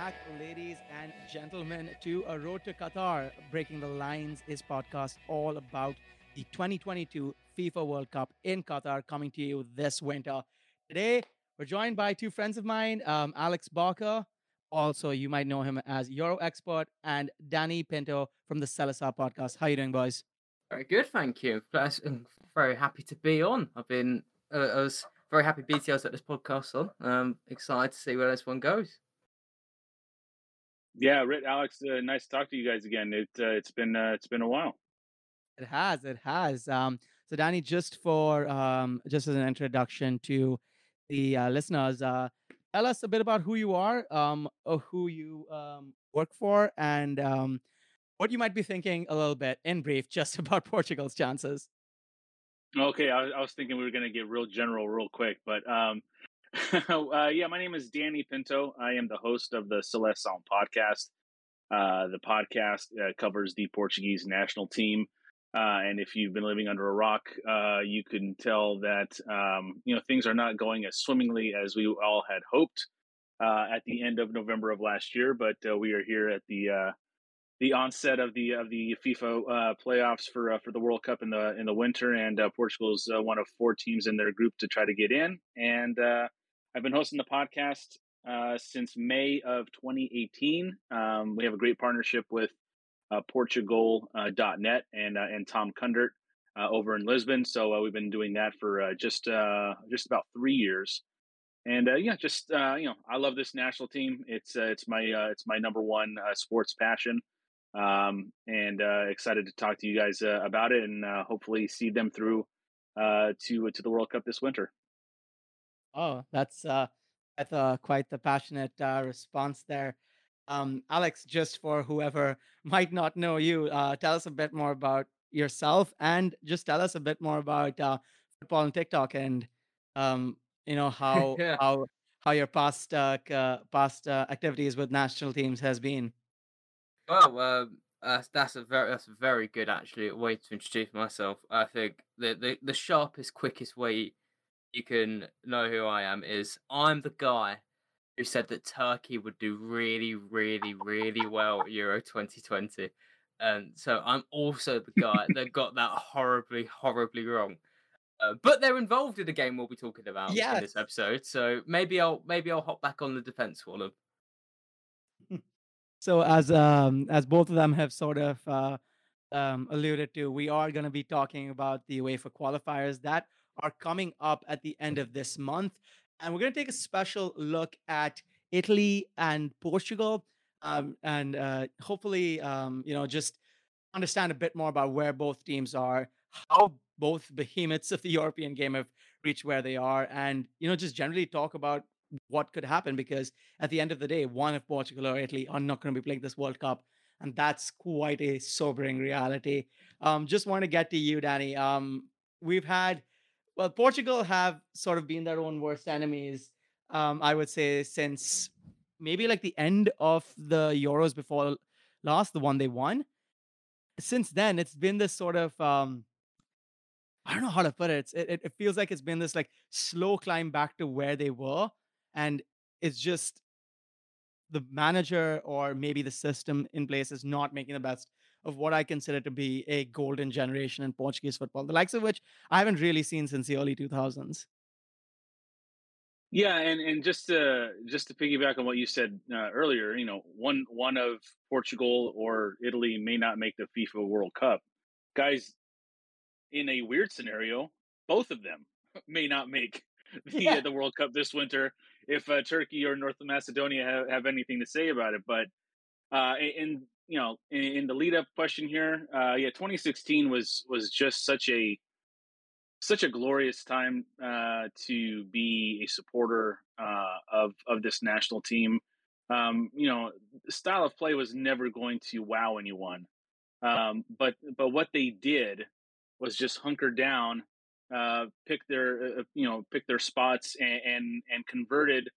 back, ladies and gentlemen, to A Road to Qatar. Breaking the Lines is podcast all about the 2022 FIFA World Cup in Qatar coming to you this winter. Today, we're joined by two friends of mine, um, Alex Barker, also you might know him as Euro expert, and Danny Pinto from the Celesar podcast. How you doing, boys? Very good, thank you. I'm very happy to be on. I've been, uh, I was very happy BTL's at this podcast on. Um, excited to see where this one goes. Yeah, Rick, Alex, uh, nice to talk to you guys again. It uh, it's been uh, it's been a while. It has, it has. Um, so Danny, just for um, just as an introduction to the uh, listeners, uh, tell us a bit about who you are, um, who you um, work for, and um, what you might be thinking a little bit in brief, just about Portugal's chances. Okay, I, I was thinking we were going to get real general real quick, but um, uh, yeah, my name is Danny Pinto. I am the host of the Celeste Sound podcast. Uh, the podcast uh, covers the Portuguese national team. Uh, and if you've been living under a rock, uh, you can tell that um, you know things are not going as swimmingly as we all had hoped uh, at the end of November of last year. But we are here at the the onset of the of the FIFA playoffs for for the World Cup in the in the winter, and Portugal is one of four teams in their group to try to get in. And I've been hosting the podcast uh, since May of 2018. Um, we have a great partnership with uh, PortuGOAL.net uh, and uh, and Tom Kundert uh, over in Lisbon. So uh, we've been doing that for just just about three years. And yeah, just you know, I love this national team. It's it's my it's my number one sports passion. Um, and excited to talk to you guys about it and hopefully see them through to to the World Cup this winter. Oh, that's uh, that's uh, quite the passionate uh, response there. Um, Alex, just for whoever might not know you, uh, tell us a bit more about yourself and just tell us a bit more about uh, football and TikTok and um, you know how yeah. how how your past uh, uh, past uh, activities with national teams has been. Well, um, uh, that's a very that's a very good actually way to introduce myself. I think the the, the sharpest, quickest way you can know who I am is I'm the guy who said that Turkey would do really, really, really well at Euro 2020. And so I'm also the guy that got that horribly, horribly wrong. Uh, but they're involved in the game we'll be talking about yes. in this episode, so maybe I'll maybe I'll hop back on the defense for them. So as um as both of them have sort of uh, um, alluded to, we are going to be talking about the UEFA qualifiers that are coming up at the end of this month. And we're going to take a special look at Italy and Portugal. Um, and uh, hopefully, um, you know, just understand a bit more about where both teams are, how both behemoths of the European game have reached where they are, and, you know, just generally talk about what could happen because at the end of the day, one of Portugal or Italy are not going to be playing this World Cup. And that's quite a sobering reality. Um, just want to get to you, Danny. Um, we've had well, Portugal have sort of been their own worst enemies. Um, I would say since maybe like the end of the Euros before last, the one they won. Since then, it's been this sort of um, I don't know how to put it. It, it feels like it's been this like slow climb back to where they were, and it's just the manager or maybe the system in place is not making the best of what I consider to be a golden generation in Portuguese football, the likes of which I haven't really seen since the early 2000s. Yeah, and, and just to just to piggyback on what you said uh, earlier, you know, one one of Portugal or Italy may not make the FIFA World Cup. Guys, in a weird scenario, both of them may not make the yeah. the World Cup this winter if uh, Turkey or North Macedonia have, have anything to say about it. But uh, in you know, in, in the lead up question here, uh, yeah, 2016 was was just such a such a glorious time uh, to be a supporter uh, of of this national team. Um, you know, style of play was never going to wow anyone, um, but but what they did was just hunker down, uh, pick their uh, you know pick their spots and and, and converted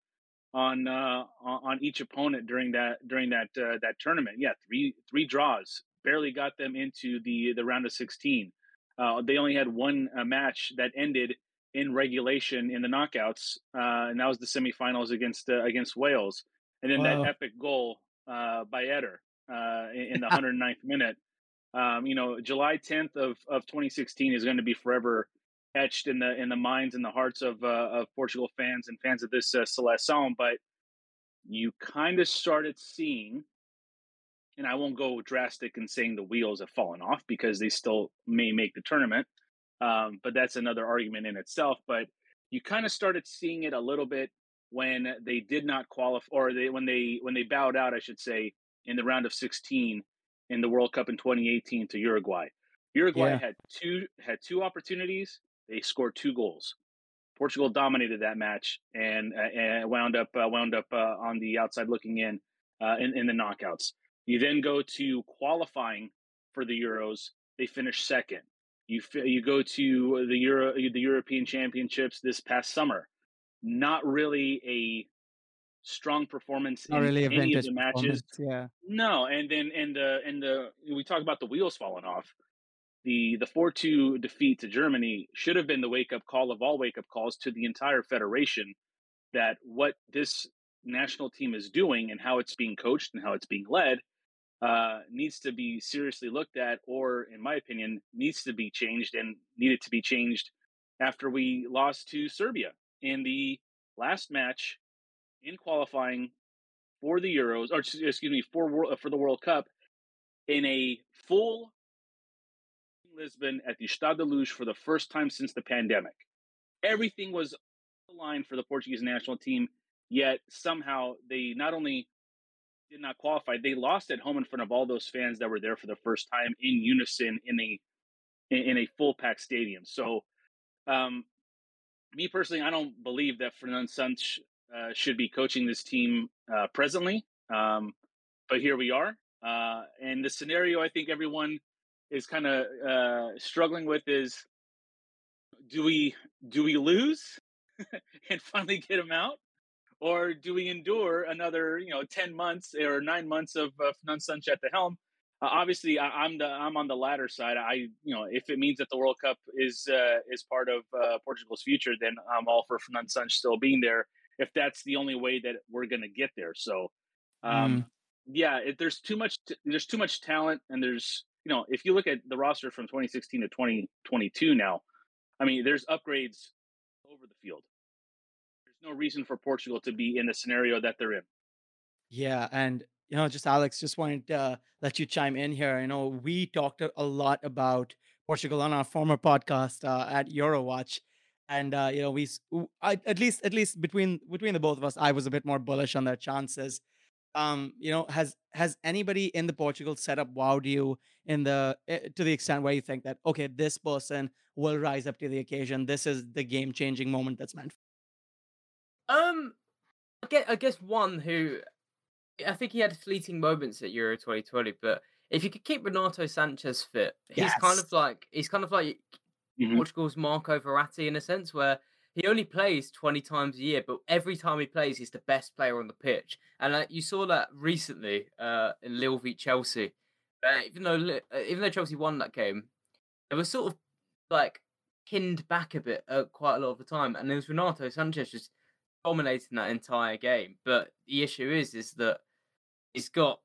on uh, on each opponent during that during that uh, that tournament. Yeah, three three draws barely got them into the the round of 16. Uh, they only had one uh, match that ended in regulation in the knockouts, uh, and that was the semifinals against uh, against Wales. and then wow. that epic goal uh, by Eder uh, in, in the 109th minute. Um, you know, July 10th of, of 2016 is going to be forever etched in the in the minds and the hearts of uh, of Portugal fans and fans of this uh, Seleção. But you kind of started seeing, and I won't go drastic in saying the wheels have fallen off because they still may make the tournament. Um, but that's another argument in itself. But you kind of started seeing it a little bit when they did not qualify, or they when they when they bowed out, I should say, in the round of 16 in the World Cup in 2018 to Uruguay. Uruguay yeah. had two had two opportunities. They scored two goals. Portugal dominated that match and uh, and wound up uh, wound up uh, on the outside looking in, uh, in in the knockouts. You then go to qualifying for the Euros. They finished second. You you go to the Euro the European Championships this past summer. Not really a strong performance Not in really any of the matches. Yeah. No, and then and the and the we talk about the wheels falling off. The the four two defeat to Germany should have been the wake up call of all wake up calls to the entire federation that what this national team is doing and how it's being coached and how it's being led uh, needs to be seriously looked at, or in my opinion, needs to be changed and needed to be changed after we lost to Serbia in the last match in qualifying for the Euros, or excuse me, for for the World Cup, in a full Lisbon at the Stade de Luz for the first time since the pandemic. Everything was aligned for the Portuguese national team, yet somehow they not only did not qualify, they lost at home in front of all those fans that were there for the first time in unison in a in a full packed stadium. So, um, me personally, I don't believe that Fernando Santos uh, should be coaching this team uh, presently. Um, but here we are. Uh, and the scenario I think everyone is kind of uh, struggling with is do we do we lose and finally get him out? Or do we endure another you know 10 months or 9 months of uh, Sunch at the helm? Uh, obviously I, am the I'm on the latter side. I you know if it means that the World Cup is uh, is part of uh, Portugal's future then I'm all for Santos still being there if that's the only way that we're going to get there. So um, mm. yeah it, there's too much t- there's too much talent and there's you know, if you look at the roster from 2016 to 2022 now, I mean, there's upgrades over the field. There's no reason for Portugal to be in the scenario that they're in. Yeah, and you know, just Alex, just wanted to uh, let you chime in here. You know, we talked a lot about Portugal on our former podcast uh, at Eurowatch, and uh, you know, we, I, at least, at least between between the both of us, I was a bit more bullish on their chances um you know has has anybody in the portugal setup wowed you in the eh, to the extent where you think that okay this person will rise up to the occasion this is the game changing moment that's meant For- um I guess, I guess one who i think he had fleeting moments at euro 2020 but if you could keep renato Sanches fit he's yes. kind of like he's kind of like mm-hmm. portugal's marco verratti in a sense where he only plays 20 times a year, but every time he plays, he's the best player on the pitch. And uh, you saw that recently uh, in Lille v Chelsea. Uh, even though uh, even though Chelsea won that game, it was sort of like pinned back a bit uh, quite a lot of the time, and it was Renato Sanches just dominating that entire game. But the issue is, is that he's got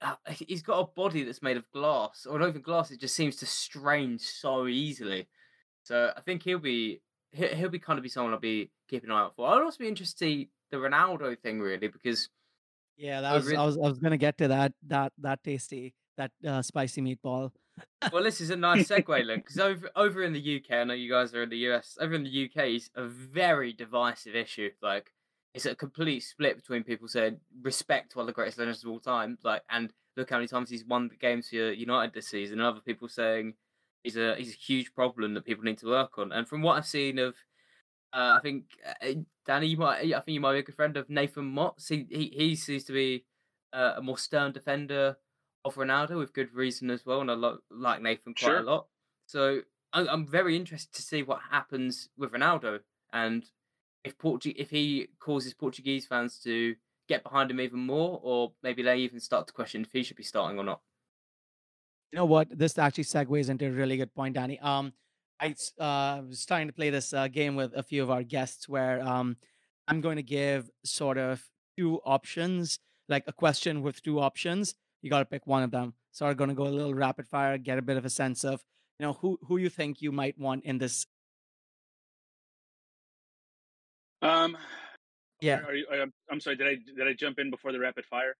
uh, he's got a body that's made of glass, or not even glass. It just seems to strain so easily. So I think he'll be he'll, he'll be kind of be someone I'll be keeping an eye out for. I'd also be interested to see the Ronaldo thing really because yeah, that was I was I was gonna get to that that that tasty that uh, spicy meatball. well, this is a nice segue, Luke, because over over in the UK, I know you guys are in the US. Over in the UK, it's a very divisive issue. Like, it's a complete split between people saying respect one of the greatest legends of all time, like, and look how many times he's won the games for United this season, and other people saying is a is a huge problem that people need to work on. And from what I've seen of, uh, I think uh, Danny, you might, I think you might be a good friend of Nathan Mott. He he, he seems to be uh, a more stern defender of Ronaldo with good reason as well, and I lo- like Nathan quite sure. a lot. So I, I'm very interested to see what happens with Ronaldo and if Portu- if he causes Portuguese fans to get behind him even more, or maybe they even start to question if he should be starting or not. You know what? This actually segues into a really good point, Danny. Um, I uh, was trying to play this uh, game with a few of our guests where um, I'm going to give sort of two options, like a question with two options, you got to pick one of them. So we're going to go a little rapid fire, get a bit of a sense of, you know, who who you think you might want in this. Um, Yeah. Are you, are, I'm sorry. Did I did I jump in before the rapid fire?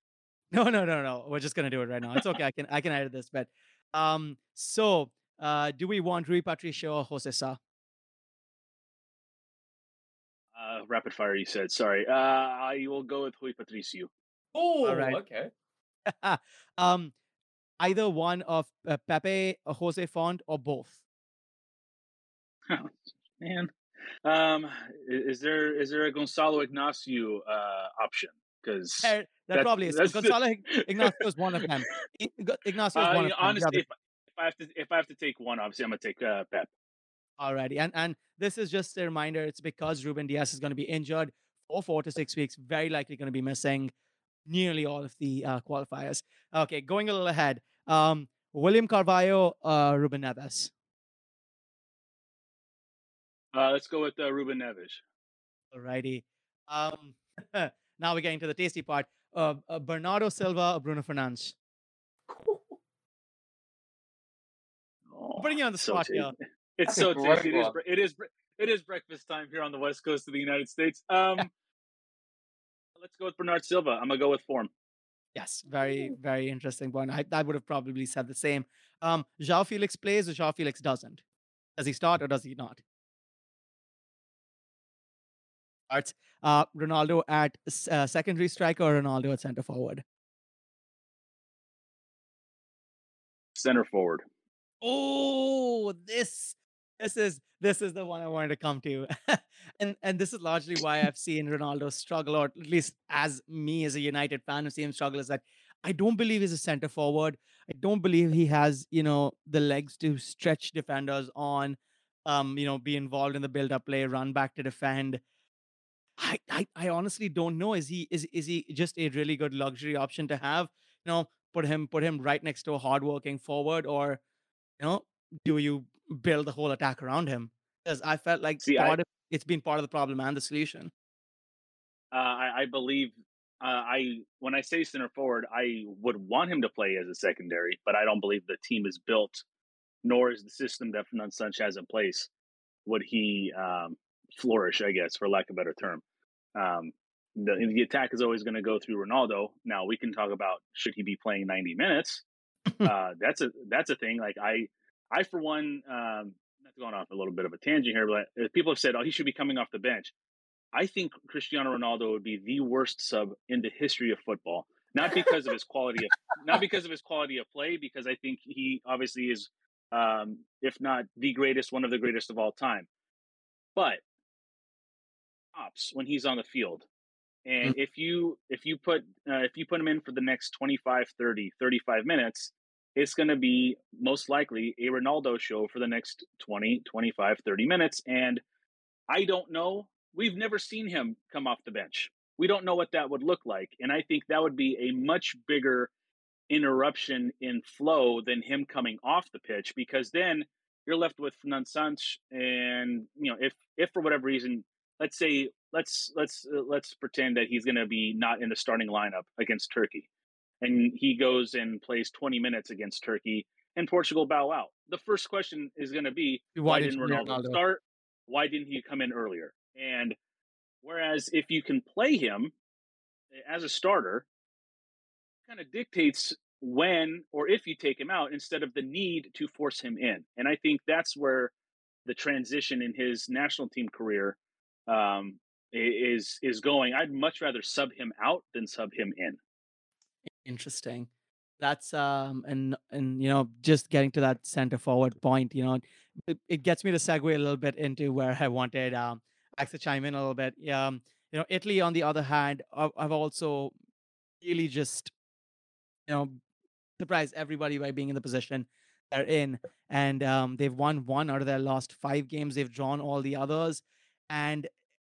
No, no, no, no. We're just gonna do it right now. It's okay. I can I can edit this, but um, so uh, do we want Rui Patricio or Jose Sa? Uh, rapid fire. You said. Sorry. Uh, I will go with Rui Patricio. Oh, right. okay. um, either one of uh, Pepe, Jose Fonte, or both. Man, um, is there is there a Gonçalo Inácio uh option? Because there That- probably is. Gonçalo Inácio is one of them. Inácio is uh, one of know, them. Honestly, if, if I have to if I have to take one, obviously I'm gonna take uh, Pep. Alrighty, and and this is just a reminder. It's because Ruben Dias is going to be injured for four to six weeks. Very likely going to be missing nearly all of the uh, qualifiers. Okay, going a little ahead. Um, William Carvalho, uh, Ruben Neves. Uh, let's go with uh, Ruben Neves. Alrighty. Um, now we're getting to the tasty part. Uh, uh, Bernardo Silva, or Bruno Fernandes. Oh, putting you on the so spot tasty. here. It's so tasty. It is, it is it is breakfast time here on the west coast of the United States. Um, let's go with Bernard Silva. I'm gonna go with form. Yes, very very interesting one. I, I would have probably said the same. Um, João Felix plays or João Felix doesn't. Does he start or does he not? Starts. Uh, Ronaldo at uh, secondary striker or Ronaldo at center forward. Center forward. Oh, this this is this is the one I wanted to come to, and and this is largely why I've seen Ronaldo struggle, or at least as me as a United fan, I've seen him struggle. Is that I don't believe he's a center forward. I don't believe he has you know the legs to stretch defenders on, um, you know, be involved in the build-up play, run back to defend. I, I I honestly don't know. Is he is is he just a really good luxury option to have? You know, put him put him right next to a hardworking forward, or you know, do you build the whole attack around him? Because I felt like See, I- of it's been part of the problem and the solution. Uh, I, I believe. Uh, I when I say center forward, I would want him to play as a secondary, but I don't believe the team is built, nor is the system that Fernando Sanchez has in place. Would he um, flourish? I guess, for lack of a better term. Um, the, the attack is always going to go through Ronaldo. Now we can talk about should he be playing ninety minutes. uh, that's a that's a thing. Like I, I for one, um, not going off a little bit of a tangent here, but people have said, oh, he should be coming off the bench. I think Cristiano Ronaldo would be the worst sub in the history of football. Not because of his quality of not because of his quality of play, because I think he obviously is, um, if not the greatest, one of the greatest of all time. But ops when he's on the field. And if you if you put uh, if you put him in for the next 25, 30, 35 minutes, it's going to be most likely a Ronaldo show for the next 20, 25, 30 minutes. And I don't know. We've never seen him come off the bench. We don't know what that would look like. And I think that would be a much bigger interruption in flow than him coming off the pitch because then you're left with Fernand Sanch and you know if if for whatever reason let's say let's let's uh, let's pretend that he's going to be not in the starting lineup against Turkey and he goes and plays 20 minutes against Turkey and Portugal bow out. The first question is going to be Why why, did didn't Ronaldo Ronaldo? start? Why didn't he come in earlier? And whereas if you can play him as a starter, kind of dictates when or if you take him out instead of the need to force him in. And I think that's where the transition in his national team career um, is is going. I'd much rather sub him out than sub him in. Interesting. That's um and and you know just getting to that center forward point, you know, it, it gets me to segue a little bit into where I wanted um Max to chime in a little bit. Um, you know, Italy on the other hand, I've also really just you know surprised everybody by being in the position they're in, and um they've won one out of their last five games. They've drawn all the others, and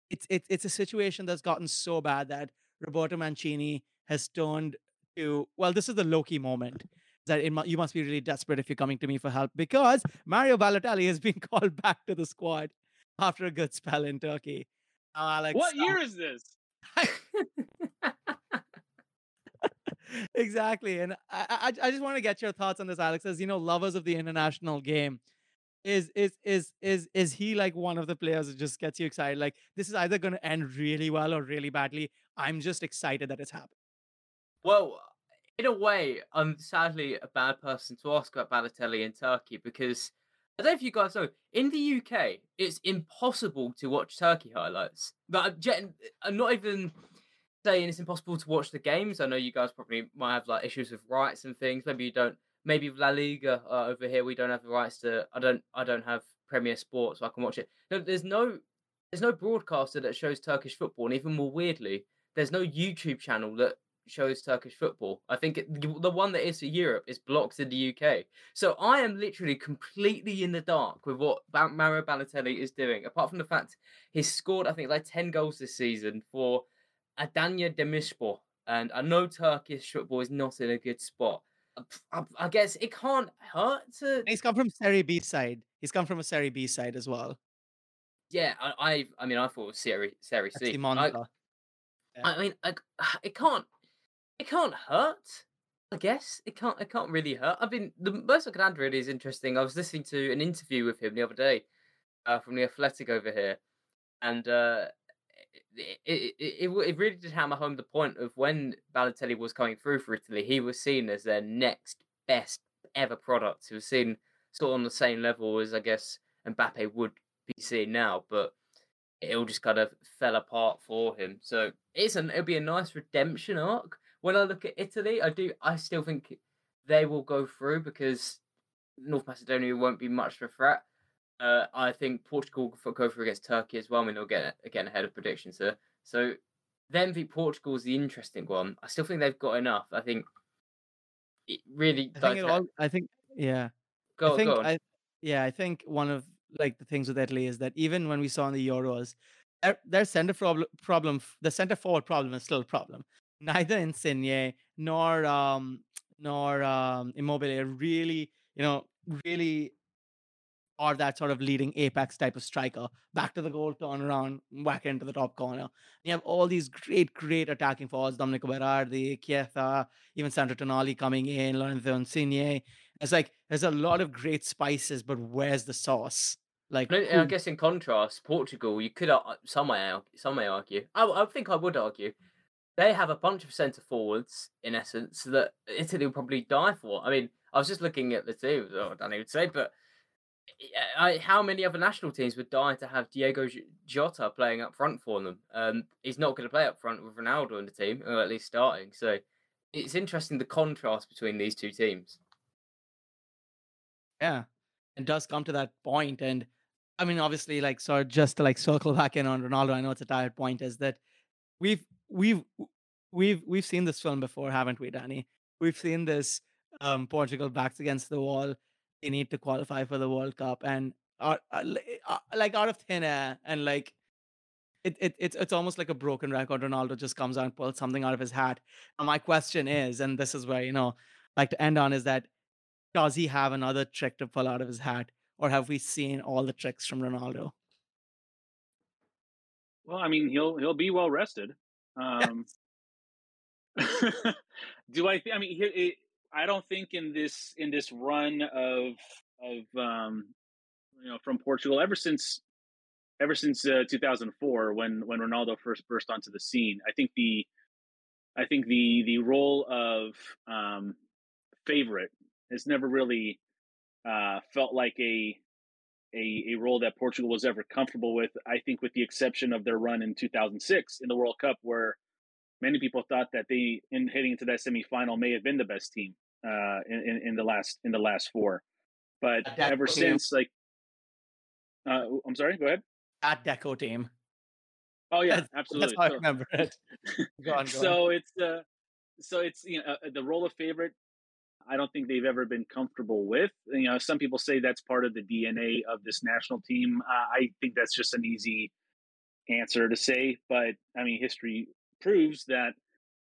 it's it's it's a situation that's gotten so bad that Roberto Mancini has turned to well, this is the Loki moment. That it, you must be really desperate if you're coming to me for help because Mario Balotelli has been called back to the squad after a good spell in Turkey. Alex, What year is this? exactly. And I, I, I just want to get your thoughts on this, Alex. As you know, lovers of the international game, is is is is is he like one of the players that just gets you excited? Like this is either going to end really well or really badly. I'm just excited that it's happened. Well, in a way, I'm sadly a bad person to ask about Balotelli in Turkey because I don't know if you guys know, in the UK, it's impossible to watch Turkey highlights. But I'm, I'm not even saying it's impossible to watch the games. I know you guys probably might have like issues with rights and things. Maybe you don't. Maybe La Liga uh, over here, we don't have the rights to. I don't. I don't have Premier Sports, so I can watch it. No, there's no. There's no broadcaster that shows Turkish football, and even more weirdly, there's no YouTube channel that shows Turkish football. I think it, the one that is for Europe is blocked in the UK. So I am literally completely in the dark with what Mario Balotelli is doing. Apart from the fact he's scored, I think, like ten goals this season for Adana Demirspor, and I know Turkish football is not in a good spot. I, I, guess it can't hurt to. He's come from Serie B side. He's come from a Serie B side as well. Yeah, I, I, I mean, I thought Serie Serie C. I, yeah. I mean, I, it can't it can't hurt. I guess it can't. It can't really hurt. I mean, the most I can add really is interesting. I was listening to an interview with him the other day uh, from the Athletic over here, and uh, it, it, it, it really did hammer home the point of when Balotelli was coming through for Italy, he was seen as their next best ever product. He was seen sort of on the same level as I guess Mbappe would be seen now, but it all just kind of fell apart for him. So it's an it'll be a nice redemption arc when I look at Italy, I do. I still think they will go through because North Macedonia won't be much of a threat. Uh, I think Portugal will go through against Turkey as well. I mean, they'll get again ahead of predictions here. So then the Portugal is the interesting one. I still think they've got enough. I think it really. I think, it all, I think yeah. Go, I think, go on. I, yeah, I think one of like the things with Italy is that even when we saw in the Euros, their, their center problem, problem, the center forward problem is still a problem neither Insigne nor um nor um Immobile really, you know, really are that sort of leading apex type of striker. Back to the goal, turn around, whack into the top corner. You have all these great, great attacking forwards, Domenico Berardi, Chiesa, even Sandro Tonali coming in, Lorenzo Insigne. It's like there's a lot of great spices, but where's the sauce? Like, and I guess in contrast, Portugal, you could uh, some may some may argue. I, I think I would argue they have a bunch of centre forwards in essence that Italy will probably die for. I mean, I was just looking at the team. Oh, I don't even say, but I, how many other national teams would die to have Diogo Jota playing up front for them? Um, he's not going to play up front with Ronaldo in the team, or at least starting. So it's interesting the contrast between these two teams. Yeah, it does come to that point, and I mean, obviously, like, so just to like circle back in on Ronaldo, I know it's a tired point, is that we've we've we've we've seen this film before, haven't we, Danny? We've seen this um, Portugal backs against the wall. They need to qualify for the World Cup, and are, are, uh, like out of thin air, and like it, it it's it's almost like a broken record. Ronaldo just comes out and pulls something out of his hat. And my question is, and this is where you know, like to end on, is that does he have another trick to pull out of his hat, or have we seen all the tricks from Ronaldo? Well, I mean, he'll he'll be well rested. Um, do I? Th- I mean, it, I don't think in this in this run of of um, you know from Portugal ever since ever since uh, 2004 when when Ronaldo first burst onto the scene. I think the I think the the role of um, favorite has never really uh, felt like a a, a role that Portugal was ever comfortable with. I think, with the exception of their run in 2006 in the World Cup, where many people thought that they, in heading into that semifinal, may have been the best team uh, in, in the last in the last four. But ever since, like, uh, I'm sorry. Go ahead. At Deco team. Oh yeah, absolutely. That's how so, I remember it. go on, go so on. it's uh, so it's you know uh, the role of favorite I don't think they've ever been comfortable with. You know, some people say that's part of the DNA of this national team. Uh, I think that's just an easy answer to say, but I mean, history proves that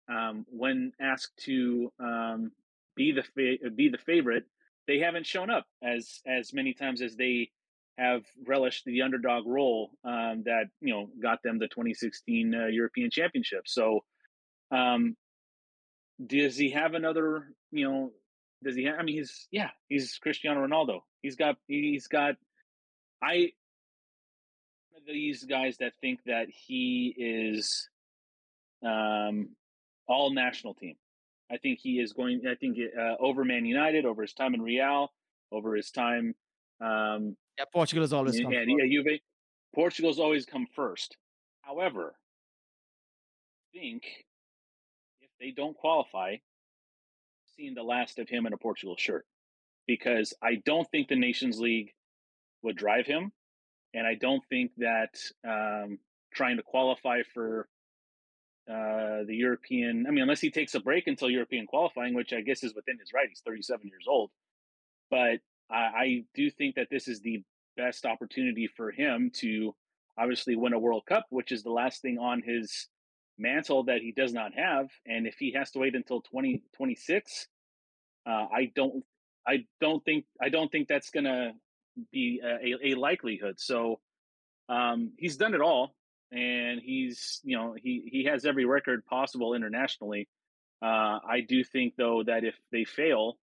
um, when asked to um, be the fa- be the favorite, they haven't shown up as as many times as they have relished the underdog role um, that you know got them the 2016 uh, European Championship. So um, does he have another? You know, does he? Have, I mean, he's yeah, he's Cristiano Ronaldo. He's got he's got. I these guys that think that he is um all national team. I think he is going. I think uh, over Man United, over his time in Real, over his time. Um, yeah, Portugal has always come. And, yeah, Juve. Portugal's always come first. However, I think if they don't qualify, seeing the last of him in a Portugal shirt because I don't think the Nations League would drive him, and I don't think that um, trying to qualify for uh, the European. I mean, unless he takes a break until European qualifying, which I guess is within his right. He's 37 years old, but I, I do think that this is the best opportunity for him to obviously win a World Cup, which is the last thing on his mantle that he does not have. And if he has to wait until 2026, uh, I don't, I don't think, I don't think that's going to be a, a, likelihood. So um, he's done it all and he's you know he he has every record possible internationally. Uh, I do think though that if they fail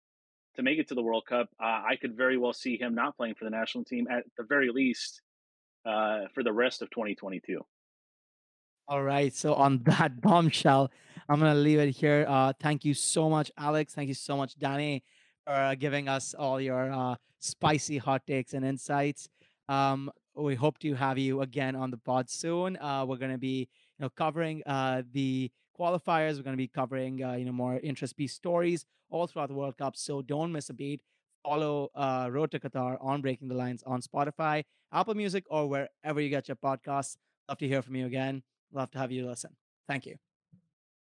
to make it to the World Cup, uh, I could very well see him not playing for the national team at the very least uh, for the rest of 2022. All right. So on that bombshell, I'm gonna leave it here. Uh, thank you so much, Alex. Thank you so much, Danny, for giving us all your uh, spicy hot takes and insights. Um, we hope to have you again on the pod soon. Uh, we're going to be, you know, covering uh, the qualifiers. We're going to be covering, uh, you know, more interest-piece stories all throughout the World Cup. So don't miss a beat. Follow uh, Road to Qatar on Breaking the Lines on Spotify, Apple Music, or wherever you get your podcasts. Love to hear from you again. Love to have you listen. Thank you.